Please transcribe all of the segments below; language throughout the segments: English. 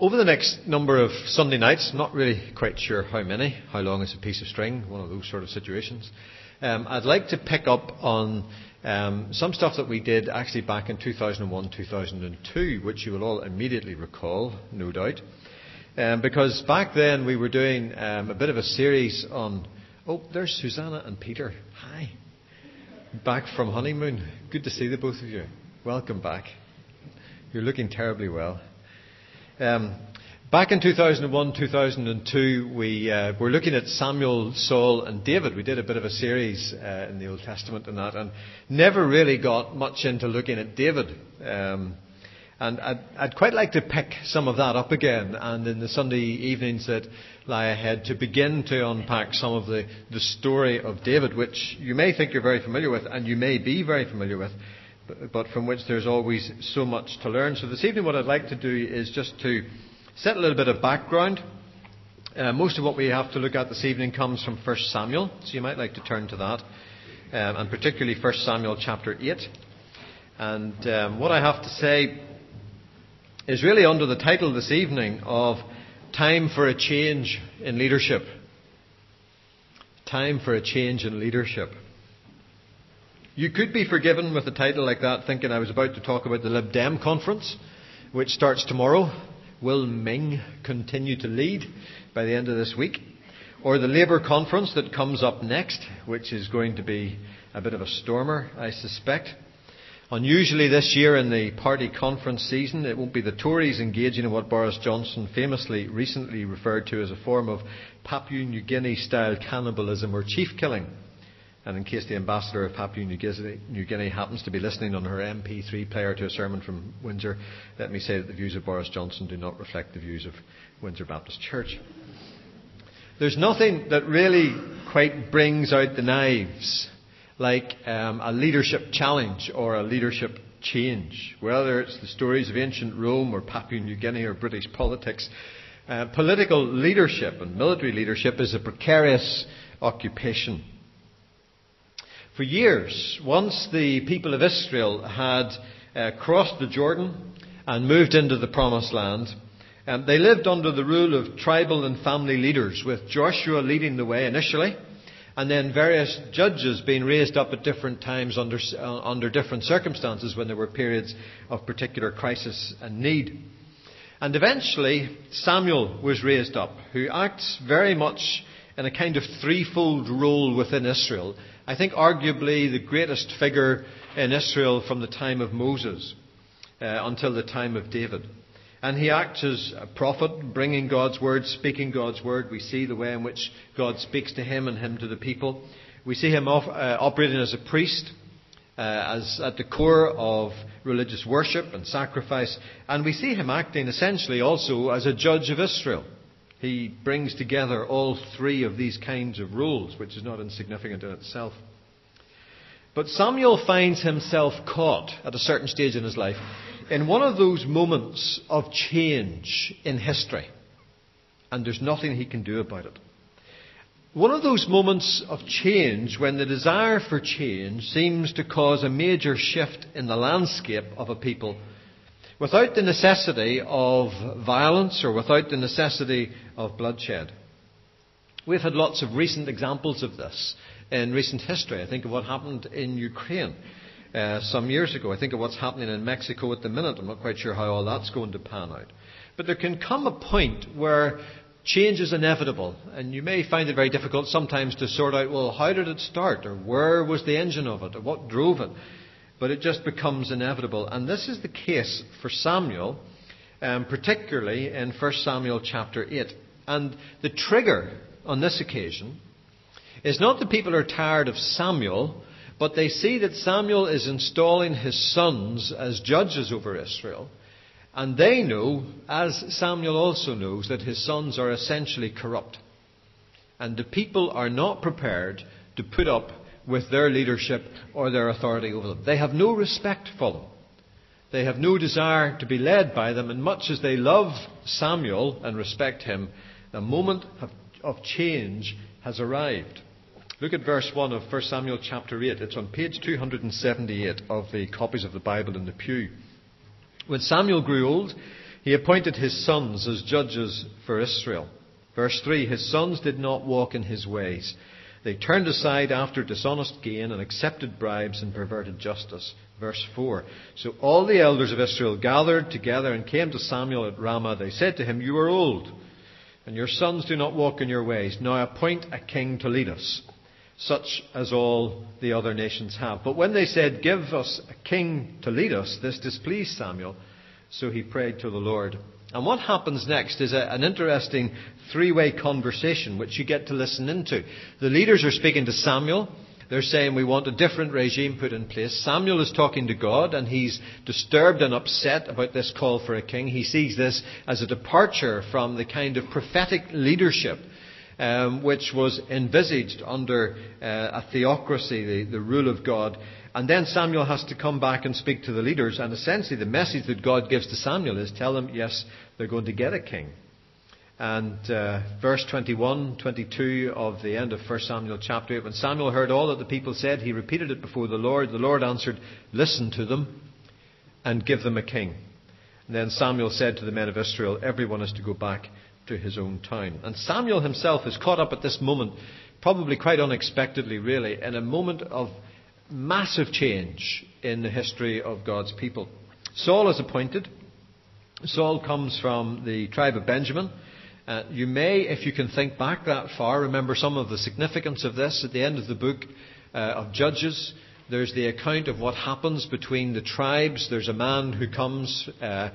Over the next number of Sunday nights, not really quite sure how many, how long is a piece of string, one of those sort of situations, um, I'd like to pick up on um, some stuff that we did actually back in 2001 2002, which you will all immediately recall, no doubt. Um, because back then we were doing um, a bit of a series on. Oh, there's Susanna and Peter. Hi. Back from honeymoon. Good to see the both of you. Welcome back. You're looking terribly well. Um, back in 2001, 2002, we uh, were looking at Samuel, Saul, and David. We did a bit of a series uh, in the Old Testament and that, and never really got much into looking at David. Um, and I'd, I'd, quite like to pick some of that up again, and in the Sunday evenings that lie ahead, to begin to unpack some of the, the story of David, which you may think you're very familiar with, and you may be very familiar with but from which there's always so much to learn. So this evening, what I'd like to do is just to set a little bit of background. Uh, most of what we have to look at this evening comes from 1 Samuel, so you might like to turn to that, um, and particularly 1 Samuel chapter 8. And um, what I have to say is really under the title this evening of Time for a Change in Leadership. Time for a Change in Leadership. You could be forgiven with a title like that, thinking I was about to talk about the Lib Dem conference, which starts tomorrow. Will Ming continue to lead by the end of this week? Or the Labour conference that comes up next, which is going to be a bit of a stormer, I suspect. Unusually this year in the party conference season, it won't be the Tories engaging in what Boris Johnson famously recently referred to as a form of Papua New Guinea style cannibalism or chief killing. And in case the ambassador of Papua New Guinea happens to be listening on her MP3 player to a sermon from Windsor, let me say that the views of Boris Johnson do not reflect the views of Windsor Baptist Church. There's nothing that really quite brings out the knives like um, a leadership challenge or a leadership change. Whether it's the stories of ancient Rome or Papua New Guinea or British politics, uh, political leadership and military leadership is a precarious occupation. For years, once the people of Israel had uh, crossed the Jordan and moved into the Promised Land, um, they lived under the rule of tribal and family leaders, with Joshua leading the way initially, and then various judges being raised up at different times under, uh, under different circumstances when there were periods of particular crisis and need. And eventually, Samuel was raised up, who acts very much in a kind of threefold role within Israel I think arguably the greatest figure in Israel from the time of Moses uh, until the time of David. And he acts as a prophet, bringing God's word, speaking God's word. We see the way in which God speaks to him and him to the people. We see him off, uh, operating as a priest, uh, as at the core of religious worship and sacrifice. And we see him acting essentially also as a judge of Israel. He brings together all three of these kinds of rules, which is not insignificant in itself. But Samuel finds himself caught at a certain stage in his life in one of those moments of change in history, and there's nothing he can do about it. One of those moments of change when the desire for change seems to cause a major shift in the landscape of a people without the necessity of violence or without the necessity of bloodshed. We've had lots of recent examples of this in recent history. I think of what happened in Ukraine uh, some years ago. I think of what's happening in Mexico at the minute. I'm not quite sure how all that's going to pan out. But there can come a point where change is inevitable, and you may find it very difficult sometimes to sort out, well, how did it start, or where was the engine of it, or what drove it but it just becomes inevitable. And this is the case for Samuel, um, particularly in 1 Samuel chapter 8. And the trigger on this occasion is not that people are tired of Samuel, but they see that Samuel is installing his sons as judges over Israel. And they know, as Samuel also knows, that his sons are essentially corrupt. And the people are not prepared to put up with their leadership or their authority over them. They have no respect for them. They have no desire to be led by them, and much as they love Samuel and respect him, the moment of change has arrived. Look at verse 1 of 1 Samuel chapter 8. It's on page 278 of the copies of the Bible in the pew. When Samuel grew old, He appointed his sons as judges for Israel. Verse 3 His sons did not walk in his ways. They turned aside after dishonest gain and accepted bribes and perverted justice. Verse 4 So all the elders of Israel gathered together and came to Samuel at Ramah. They said to him, You are old, and your sons do not walk in your ways. Now appoint a king to lead us, such as all the other nations have. But when they said, Give us a king to lead us, this displeased Samuel. So he prayed to the Lord. And what happens next is a, an interesting three way conversation which you get to listen into. The leaders are speaking to Samuel. They're saying we want a different regime put in place. Samuel is talking to God and he's disturbed and upset about this call for a king. He sees this as a departure from the kind of prophetic leadership um, which was envisaged under uh, a theocracy, the, the rule of God. And then Samuel has to come back and speak to the leaders. And essentially, the message that God gives to Samuel is tell them, yes, they're going to get a king. And uh, verse 21, 22 of the end of 1 Samuel chapter 8, when Samuel heard all that the people said, he repeated it before the Lord. The Lord answered, Listen to them and give them a king. And then Samuel said to the men of Israel, Everyone is to go back to his own town. And Samuel himself is caught up at this moment, probably quite unexpectedly, really, in a moment of massive change in the history of God's people. Saul is appointed. Saul comes from the tribe of Benjamin. Uh, you may, if you can think back that far, remember some of the significance of this. At the end of the book uh, of Judges, there's the account of what happens between the tribes. There's a man who comes uh,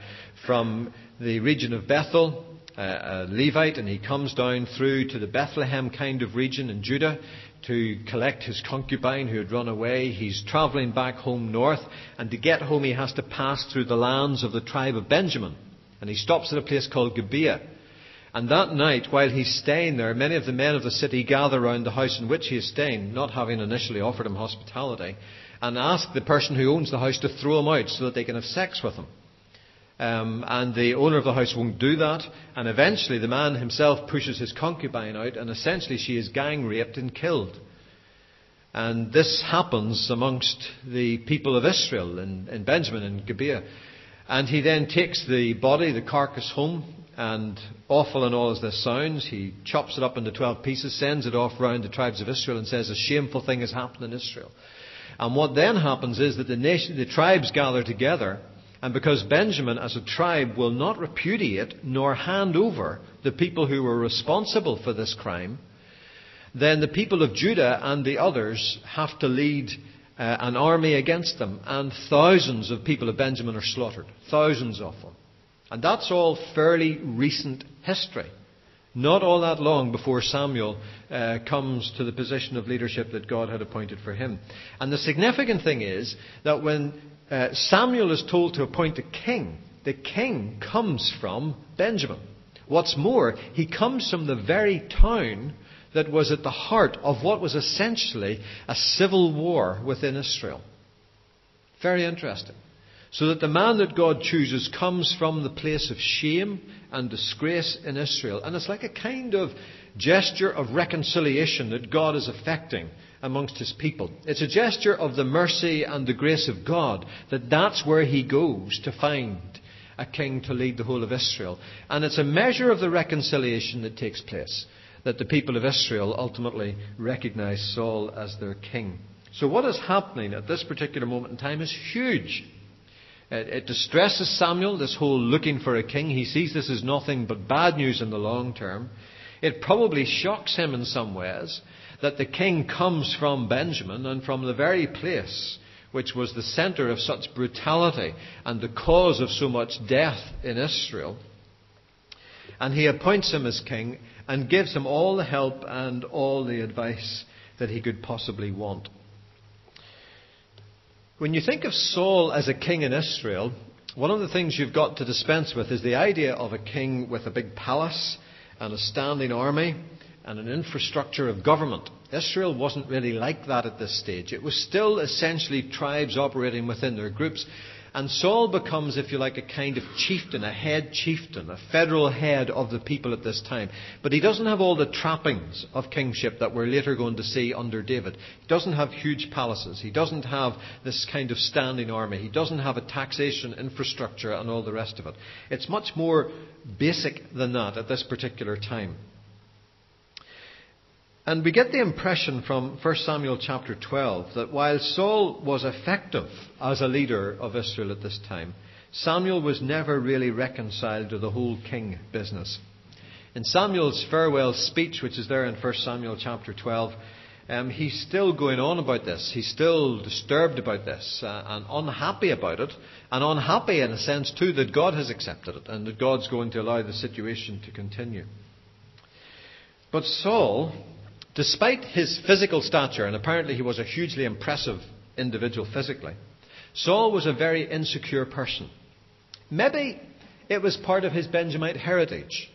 from the region of Bethel, a Levite, and he comes down through to the Bethlehem kind of region in Judah to collect his concubine who had run away. He's travelling back home north, and to get home, he has to pass through the lands of the tribe of Benjamin. And he stops at a place called Gibeah. And that night, while he's staying there, many of the men of the city gather round the house in which he is staying, not having initially offered him hospitality, and ask the person who owns the house to throw him out so that they can have sex with him. Um, and the owner of the house won't do that. And eventually, the man himself pushes his concubine out, and essentially, she is gang raped and killed. And this happens amongst the people of Israel in, in Benjamin and Gibeah. And he then takes the body, the carcass, home, and awful and all as this sounds, he chops it up into 12 pieces, sends it off round the tribes of Israel, and says a shameful thing has happened in Israel. And what then happens is that the, nation, the tribes gather together and because Benjamin, as a tribe, will not repudiate nor hand over the people who were responsible for this crime, then the people of Judah and the others have to lead uh, an army against them, and thousands of people of Benjamin are slaughtered. Thousands of them. And that's all fairly recent history. Not all that long before Samuel uh, comes to the position of leadership that God had appointed for him. And the significant thing is that when uh, Samuel is told to appoint a king. The king comes from Benjamin. What's more, he comes from the very town that was at the heart of what was essentially a civil war within Israel. Very interesting. So that the man that God chooses comes from the place of shame and disgrace in Israel. And it's like a kind of gesture of reconciliation that God is effecting amongst his people. It's a gesture of the mercy and the grace of God that that's where he goes to find a king to lead the whole of Israel. And it's a measure of the reconciliation that takes place that the people of Israel ultimately recognize Saul as their king. So, what is happening at this particular moment in time is huge. It, it, distresses Samuel, this whole looking for a king. He sees this as nothing but bad news in the long term. It probably shocks him in some ways that the king comes from Benjamin and from the very place which was the center of such brutality and the cause of so much death in Israel. And he appoints him as king and gives him all the help and all the advice that he could possibly want. When you think of Saul as a king in Israel, one of the things you've got to dispense with is the idea of a king with a big palace and a standing army and an infrastructure of government. Israel wasn't really like that at this stage. It was still essentially tribes operating within their groups. And Saul becomes, if you like, a kind of chieftain, a head chieftain, a federal head of the people at this time. But he doesn't have all the trappings of kingship that we're later going to see under David. He doesn't have huge palaces. He doesn't have this kind of standing army. He doesn't have a taxation infrastructure and all the rest of it. It's much more basic than that at this particular time. And we get the impression from 1 Samuel chapter 12 that while Saul was effective as a leader of Israel at this time, Samuel was never really reconciled to the whole king business. In Samuel's farewell speech, which is there in 1 Samuel chapter 12, um, he's still going on about this. He's still disturbed about this uh, and unhappy about it, and unhappy in a sense too that God has accepted it and that God's going to allow the situation to continue. But Saul Despite his physical stature, and apparently he was a hugely impressive individual physically, Saul was a very insecure person. Maybe it was part of his Benjamite heritage.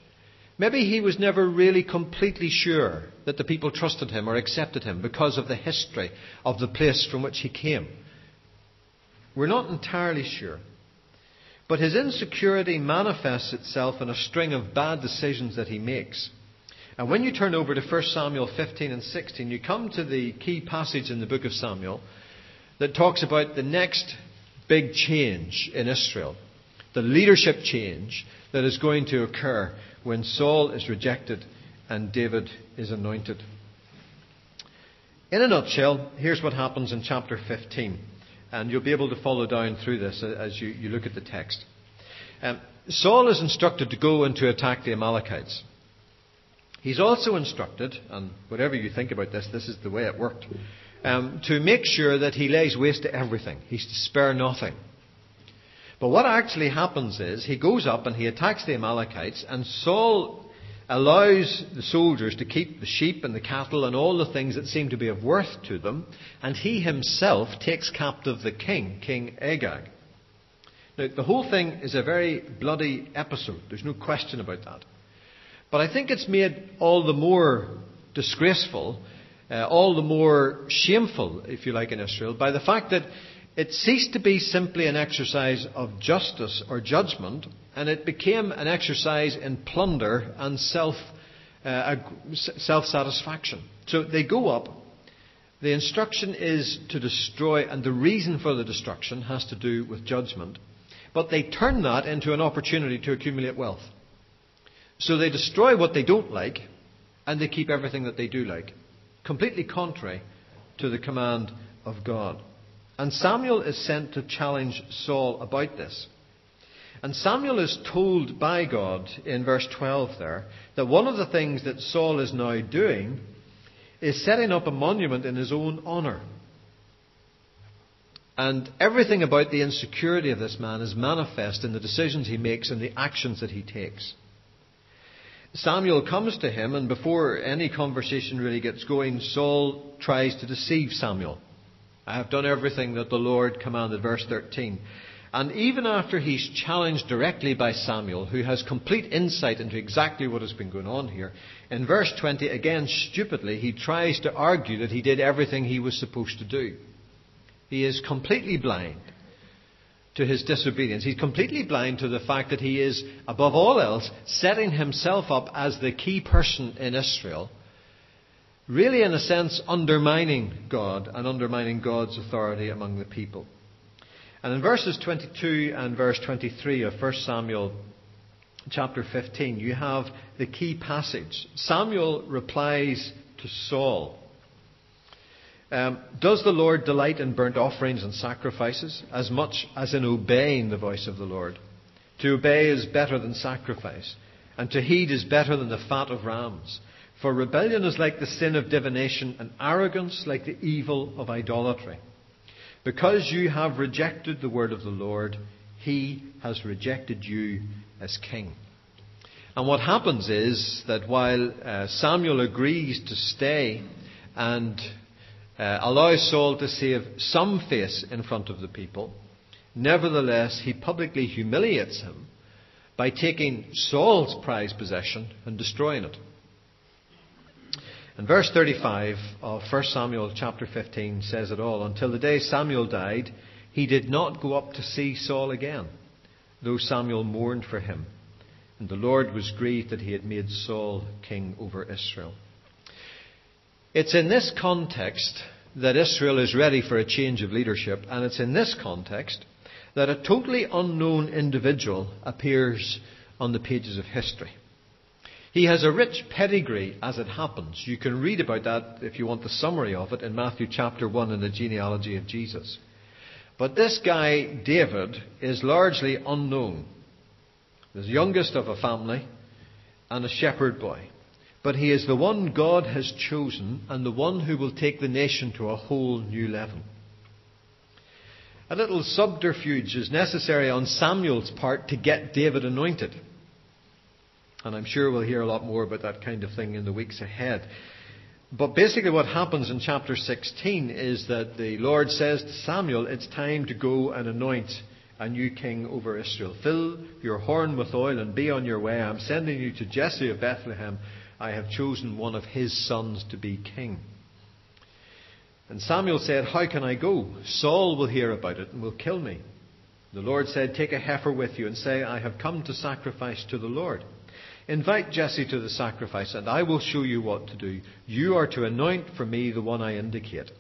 Maybe he was never really completely sure that the people trusted him or accepted him because of the history of the place from which he came. We're not entirely sure. But his insecurity manifests itself in a string of bad decisions that he makes. And when you turn over to 1 Samuel 15 and 16, you come to the key passage in the book of Samuel that talks about the next big change in Israel, the leadership change that is going to occur when Saul is rejected and David is anointed. In a nutshell, here's what happens in chapter 15. And you'll be able to follow down through this as you, you look at the text. Um, Saul is instructed to go and to attack the Amalekites. He's also instructed, and whatever you think about this, this is the way it worked, um, to make sure that he lays waste to everything. He's to spare nothing. But what actually happens is he goes up and he attacks the Amalekites, and Saul allows the soldiers to keep the sheep and the cattle and all the things that seem to be of worth to them, and he himself takes captive the king, King Agag. Now, the whole thing is a very bloody episode. There's no question about that. But I think it's made all the more disgraceful, uh, all the more shameful, if you like, in Israel, by the fact that it ceased to be simply an exercise of justice or judgment, and it became an exercise in plunder and self uh, self satisfaction. So they go up. The instruction is to destroy, and the reason for the destruction has to do with judgment. But they turn that into an opportunity to accumulate wealth. So they destroy what they don't like, and they keep everything that they do like. Completely contrary to the command of God. And Samuel is sent to challenge Saul about this. And Samuel is told by God in verse 12 there that one of the things that Saul is now doing is setting up a monument in his own honour. And everything about the insecurity of this man is manifest in the decisions he makes and the actions that he takes. Samuel comes to him, and before any conversation really gets going, Saul tries to deceive Samuel. I have done everything that the Lord commanded, verse 13. And even after he's challenged directly by Samuel, who has complete insight into exactly what has been going on here, in verse 20, again stupidly, he tries to argue that he did everything he was supposed to do. He is completely blind to his disobedience. He's completely blind to the fact that he is, above all else, setting himself up as the key person in Israel, really, in a sense, undermining God and undermining God's authority among the people. And in verses 22 and verse 23 of 1 Samuel chapter 15, you have the key passage. Samuel replies to Saul. Um, does the Lord delight in burnt offerings and sacrifices as much as in obeying the voice of the Lord? To obey is better than sacrifice, and to heed is better than the fat of rams. For rebellion is like the sin of divination, and arrogance like the evil of idolatry. Because you have rejected the word of the Lord, he has rejected you as king. And what happens is that while uh, Samuel agrees to stay and uh, allows Saul to save some face in front of the people. Nevertheless, he publicly humiliates him by taking Saul's prized possession and destroying it. And verse 35 of 1 Samuel chapter 15 says it all. Until the day Samuel died, he did not go up to see Saul again, though Samuel mourned for him. And the Lord was grieved that he had made Saul king over Israel. It's in this context that Israel is ready for a change of leadership, and it's in this context that a totally unknown individual appears on the pages of history. He has a rich pedigree as it happens. You can read about that if you want the summary of it in Matthew chapter 1 in the genealogy of Jesus. But this guy, David, is largely unknown. The youngest of a family and a shepherd boy. But he is the one God has chosen and the one who will take the nation to a whole new level. A little subterfuge is necessary on Samuel's part to get David anointed. And I'm sure we'll hear a lot more about that kind of thing in the weeks ahead. But basically, what happens in chapter 16 is that the Lord says to Samuel, It's time to go and anoint a new king over Israel. Fill your horn with oil and be on your way. I'm sending you to Jesse of Bethlehem. I have chosen one of his sons to be king. And Samuel said, How can I go? Saul will hear about it and will kill me. The Lord said, Take a heifer with you and say, I have come to sacrifice to the Lord. Invite Jesse to the sacrifice, and I will show you what to do. You are to anoint for me the one I indicate.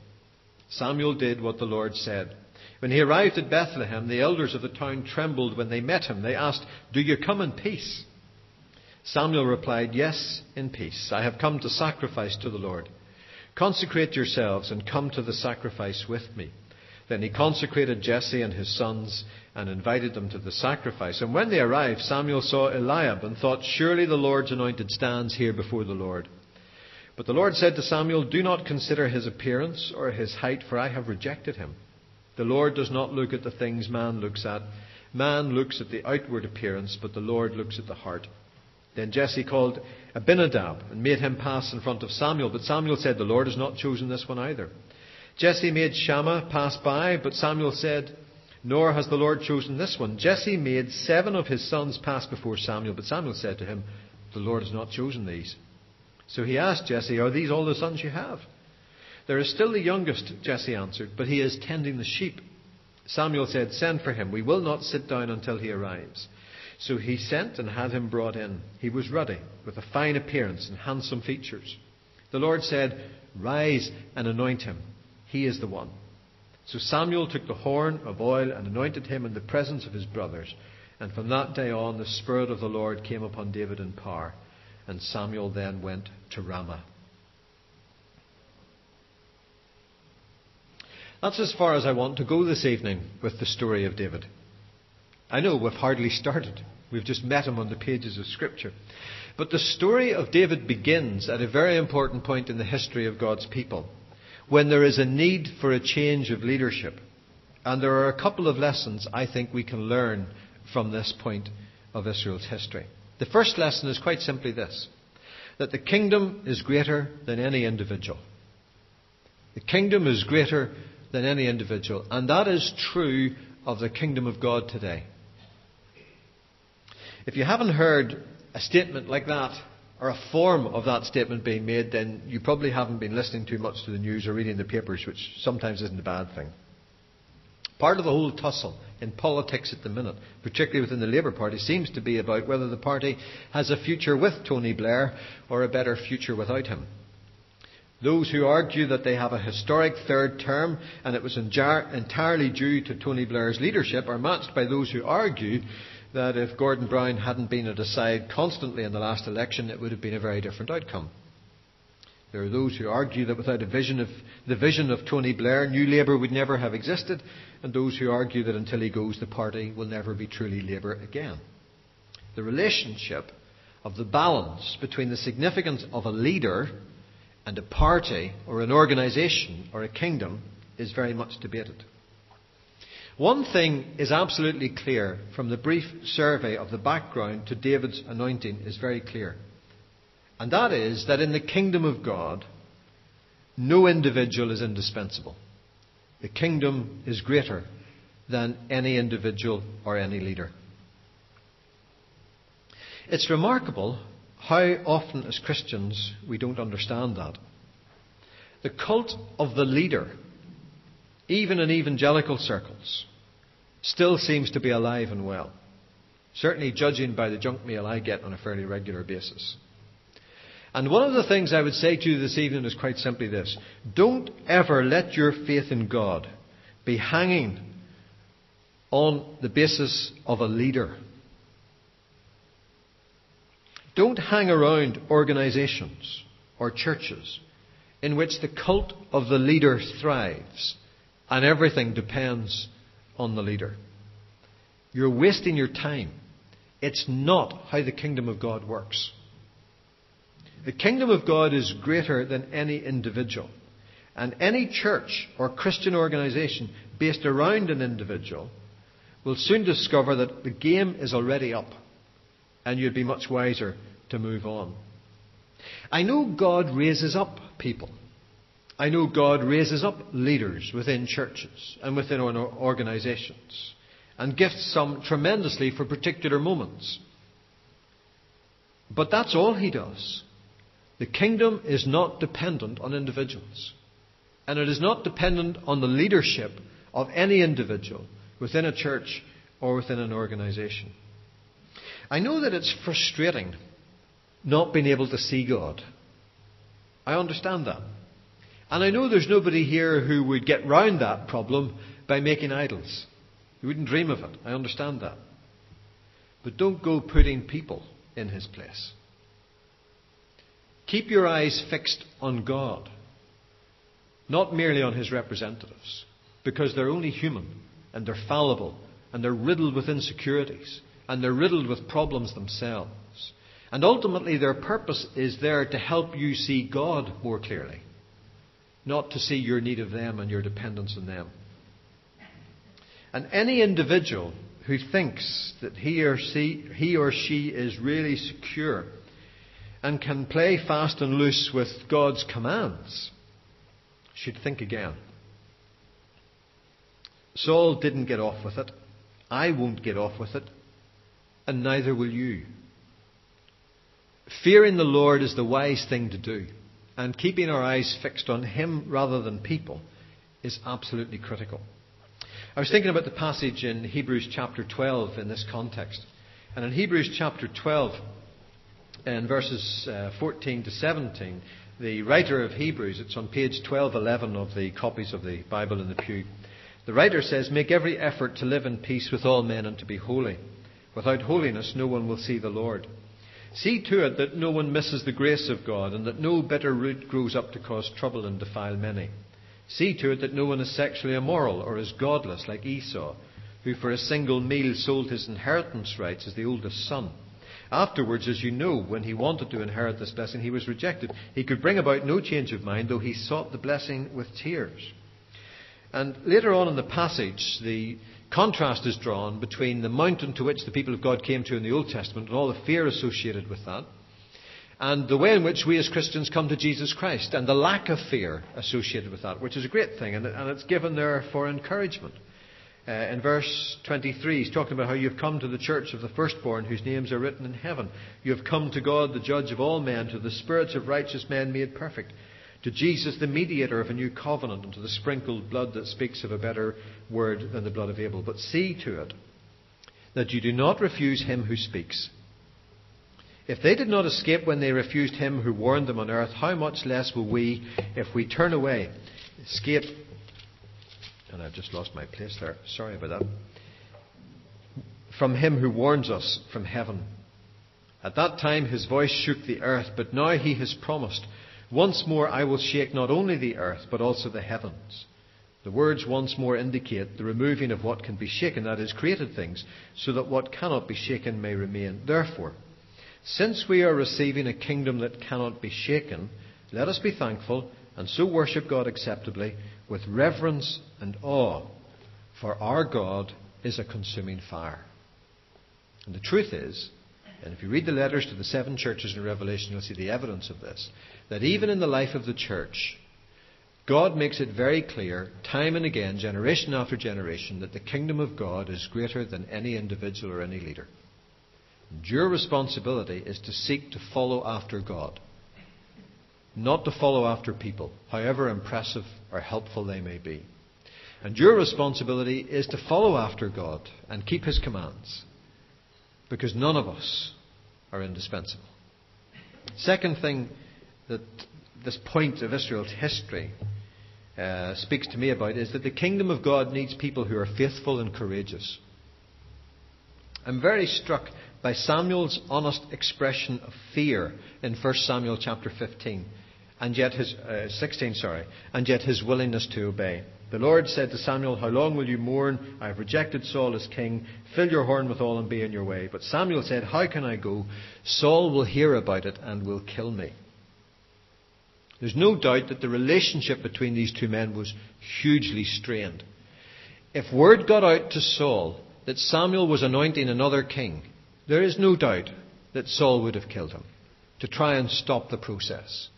Samuel did what the Lord said. When he arrived at Bethlehem, the elders of the town trembled when they met him. They asked, Do you come in peace? Samuel replied, Yes, in peace. I have come to sacrifice to the Lord. Consecrate yourselves and come to the sacrifice with me. Then he consecrated Jesse and his sons and invited them to the sacrifice. And when they arrived, Samuel saw Eliab and thought, Surely the Lord's anointed stands here before the Lord. But the Lord said to Samuel, Do not consider his appearance or his height, for I have rejected him. The Lord does not look at the things man looks at. Man looks at the outward appearance, but the Lord looks at the heart. Then Jesse called Abinadab and made him pass in front of Samuel. But Samuel said, The Lord has not chosen this one either. Jesse made Shammah pass by, but Samuel said, Nor has the Lord chosen this one. Jesse made seven of his sons pass before Samuel, but Samuel said to him, The Lord has not chosen these. So he asked Jesse, Are these all the sons you have? There is still the youngest, Jesse answered, but he is tending the sheep. Samuel said, Send for him. We will not sit down until he arrives. So he sent and had him brought in. He was ruddy, with a fine appearance and handsome features. The Lord said, Rise and anoint him. He is the one. So Samuel took the horn of oil and anointed him in the presence of his brothers. And from that day on, the Spirit of the Lord came upon David in power. And Samuel then went to Ramah. That's as far as I want to go this evening with the story of David. I know we've hardly started. We've just met him on the pages of Scripture. But the story of David begins at a very important point in the history of God's people when there is a need for a change of leadership. And there are a couple of lessons I think we can learn from this point of Israel's history. The first lesson is quite simply this that the kingdom is greater than any individual. The kingdom is greater than any individual. And that is true of the kingdom of God today. If you haven't heard a statement like that or a form of that statement being made, then you probably haven't been listening too much to the news or reading the papers, which sometimes isn't a bad thing. Part of the whole tussle in politics at the minute, particularly within the Labour Party, seems to be about whether the party has a future with Tony Blair or a better future without him. Those who argue that they have a historic third term and it was entirely due to Tony Blair's leadership are matched by those who argue that if Gordon Brown hadn't been at his side constantly in the last election, it would have been a very different outcome. There are those who argue that without a vision of, the vision of Tony Blair, New Labour would never have existed, and those who argue that until he goes, the party will never be truly Labour again. The relationship of the balance between the significance of a leader and a party or an organisation or a kingdom is very much debated. One thing is absolutely clear from the brief survey of the background to David's anointing is very clear. And that is that in the kingdom of God, no individual is indispensable. The kingdom is greater than any individual or any leader. It's remarkable how often, as Christians, we don't understand that. The cult of the leader even in evangelical circles, still seems to be alive and well. Certainly, judging by the junk mail I get on a fairly regular basis. And one of the things I would say to you this evening is quite simply this don't ever let your faith in God be hanging on the basis of a leader. Don't hang around organizations or churches in which the cult of the leader thrives and everything depends on the leader. You're wasting your time. It's not how the kingdom of God works. The kingdom of God is greater than any individual. And any church or Christian organization based around an individual will soon discover that the game is already up and you'd be much wiser to move on. I know God raises up people. I know God raises up leaders within churches and within organizations and gifts some tremendously for particular moments. But that's all He does. The kingdom is not dependent on individuals. And it is not dependent on the leadership of any individual within a church or within an organization. I know that it's frustrating not being able to see God. I understand that. And I know there's nobody here who would get round that problem by making idols. You wouldn't dream of it. I understand that. But don't go putting people in his place. Keep your eyes fixed on God, not merely on his representatives, because they're only human and they're fallible and they're riddled with insecurities and they're riddled with problems themselves. And ultimately, their purpose is there to help you see God more clearly, not to see your need of them and your dependence on them. And any individual who thinks that he or she, he or she is really secure and can play fast and loose with God's commands should think again. Saul didn't get off with it. I won't get off with it. And neither will you. Fearing the Lord is the wise thing to do. And keeping our eyes fixed on Him rather than people is absolutely critical. I was thinking about the passage in Hebrews chapter 12 in this context. And in Hebrews chapter 12, in verses uh, 14 to 17, the writer of Hebrews, it's on page 1211 of the copies of the Bible in the pew, the writer says, Make every effort to live in peace with all men and to be holy. Without holiness, no one will see the Lord. See to it that no one misses the grace of God, and that no bitter root grows up to cause trouble and defile many. See to it that no one is sexually immoral or is godless like Esau, who for a single meal sold his inheritance rights as the oldest son. Afterwards, as you know, when he wanted to inherit this blessing, he was rejected. He could bring about no change of mind, though he sought the blessing with tears. And later on in the passage, the contrast is drawn between the mountain to which the people of God came to in the Old Testament and all the fear associated with that, and the way in which we as Christians come to Jesus Christ and the lack of fear associated with that, which is a great thing, and, it's given there for encouragement. Uh, in verse 23, he's talking about how you've come to the church of the firstborn whose names are written in heaven. You have come to God, the judge of all men, to the spirits of righteous men made perfect to Jesus, the mediator of a new covenant, and to the sprinkled blood that speaks of a better word than the blood of Abel. But see to it that you do not refuse him who speaks. If they did not escape when they refused him who warned them on earth, how much less will we, if we turn away, escape? And I've just lost my place there. Sorry about that. From him who warns us from heaven. At that time his voice shook the earth, but now he has promised once more I will shake not only the earth, but also the heavens. The words once more indicate the removing of what can be shaken, that is, created things, so that what cannot be shaken may remain. Therefore, since we are receiving a kingdom that cannot be shaken, let us be thankful and so worship God acceptably with reverence and awe, for our God is a consuming fire. And the truth is, and if you read the letters to the seven churches in Revelation, you'll see the evidence of this. That even in the life of the church, God makes it very clear, time and again, generation after generation, that the kingdom of God is greater than any individual or any leader. And your responsibility is to seek to follow after God, not to follow after people, however impressive or helpful they may be. And your responsibility is to follow after God and keep His commands. Because none of us are indispensable. Second thing that this point of Israel's history uh, speaks to me about is that the kingdom of God needs people who are faithful and courageous. I'm very struck by Samuel's honest expression of fear in 1 Samuel chapter 15, and yet his uh, 16, sorry, and yet his willingness to obey. The Lord said to Samuel, How long will you mourn? I have rejected Saul as king. Fill your horn with oil and be on your way. But Samuel said, How can I go? Saul will hear about it and will kill me. There's no doubt that the relationship between these two men was hugely strained. If word got out to Saul that Samuel was anointing another king, there is no doubt that Saul would have killed him to try and stop the process.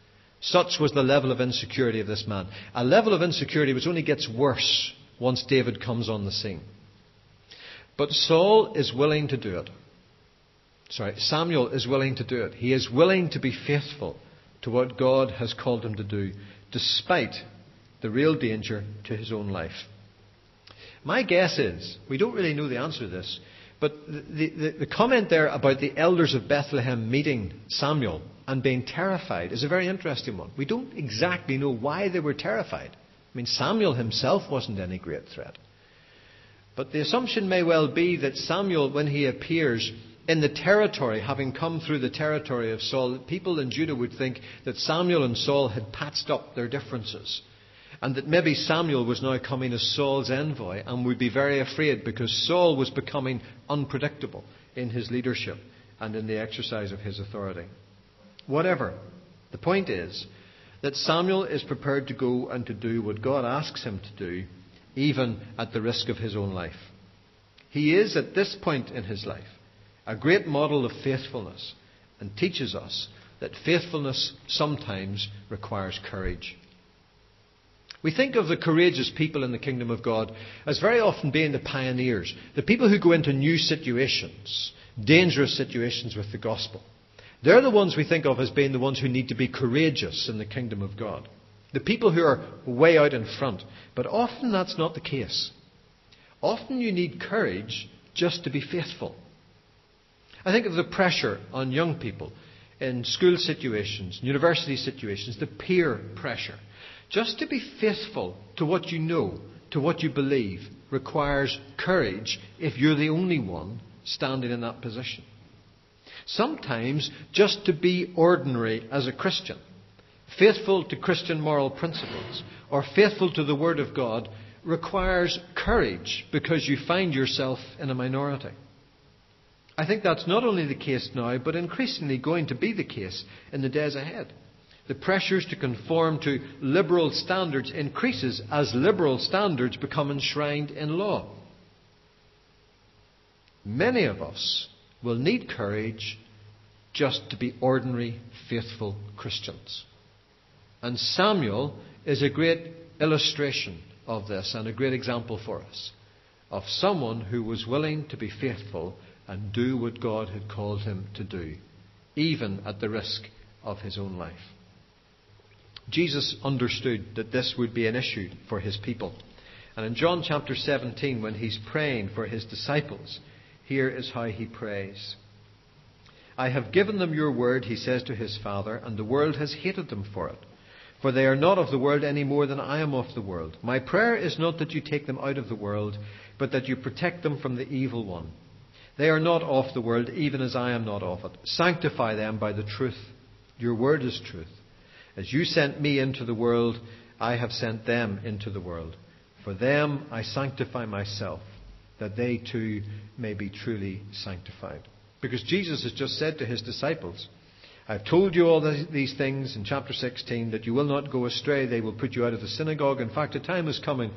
Such was the level of insecurity of this man. A level of insecurity which only gets worse once David comes on the scene. But Saul is willing to do it. Sorry, Samuel is willing to do it. He is willing to be faithful to what God has called him to do, despite the real danger to his own life. My guess is, we don't really know the answer to this, but the, the, the, comment there about the elders of Bethlehem meeting Samuel and being terrified is a very interesting one. We don't exactly know why they were terrified. I mean, Samuel himself wasn't any great threat. But the assumption may well be that Samuel, when he appears, in the territory, having come through the territory of Saul, people in Judah would think that Samuel and Saul had patched up their differences. And that maybe Samuel was now coming as Saul's envoy and would be very afraid because Saul was becoming unpredictable in his leadership and in the exercise of his authority. Whatever. The point is that Samuel is prepared to go and to do what God asks him to do, even at the risk of his own life. He is, at this point in his life, a great model of faithfulness and teaches us that faithfulness sometimes requires courage. We think of the courageous people in the kingdom of God as very often being the pioneers, the people who go into new situations, dangerous situations with the gospel. They're the ones we think of as being the ones who need to be courageous in the kingdom of God. The people who are way out in front. But often that's not the case. Often you need courage just to be faithful. I think of the pressure on young people in school situations, university situations, the peer pressure. Just to be faithful to what you know, to what you believe, requires courage if you're the only one standing in that position. Sometimes just to be ordinary as a Christian, faithful to Christian moral principles, or faithful to the Word of God, requires courage because you find yourself in a minority. I think that's not only the case now, but increasingly going to be the case in the days ahead. The pressures to conform to liberal standards increases as liberal standards become enshrined in law. Many of us will need courage just to be ordinary, faithful Christians. And Samuel is a great illustration of this and a great example for us of someone who was willing to be faithful and do what God had called him to do, even at the risk of his own life. Jesus understood that this would be an issue for his people. And in John chapter 17, when he's praying for his disciples, here is how he prays. I have given them your word, he says to his Father, and the world has hated them for it. For they are not of the world any more than I am of the world. My prayer is not that you take them out of the world, but that you protect them from the evil one. They are not of the world, even as I am not of it. Sanctify them by the truth. Your word is truth. As you sent me into the world, I have sent them into the world. For them I sanctify myself, that they too may be truly sanctified. Because Jesus has just said to his disciples, I've told you all these things in chapter 16 that you will not go astray. They will put you out of the synagogue. In fact, a time is coming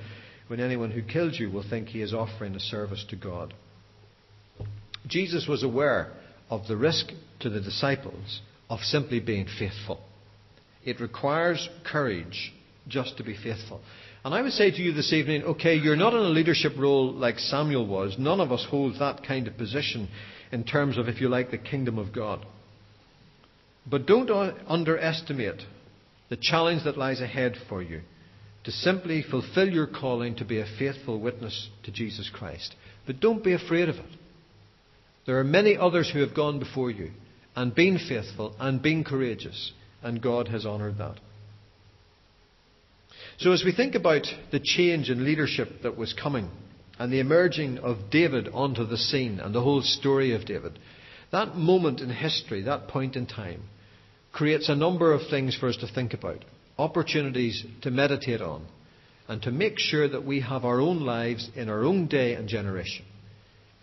when anyone who kills you will think he is offering a service to God. Jesus was aware of the risk to the disciples of simply being faithful. It requires courage just to be faithful. And I would say to you this evening, okay, you're not in a leadership role like Samuel was. None of us hold that kind of position in terms of, if you like, the kingdom of God. But don't underestimate the challenge that lies ahead for you to simply fulfill your calling to be a faithful witness to Jesus Christ. But don't be afraid of it. There are many others who have gone before you and been faithful and been courageous, and God has honoured that. So, as we think about the change in leadership that was coming and the emerging of David onto the scene and the whole story of David, that moment in history, that point in time, creates a number of things for us to think about, opportunities to meditate on, and to make sure that we have our own lives in our own day and generation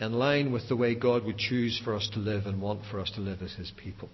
in line with the way God would choose for us to live and want for us to live as His people.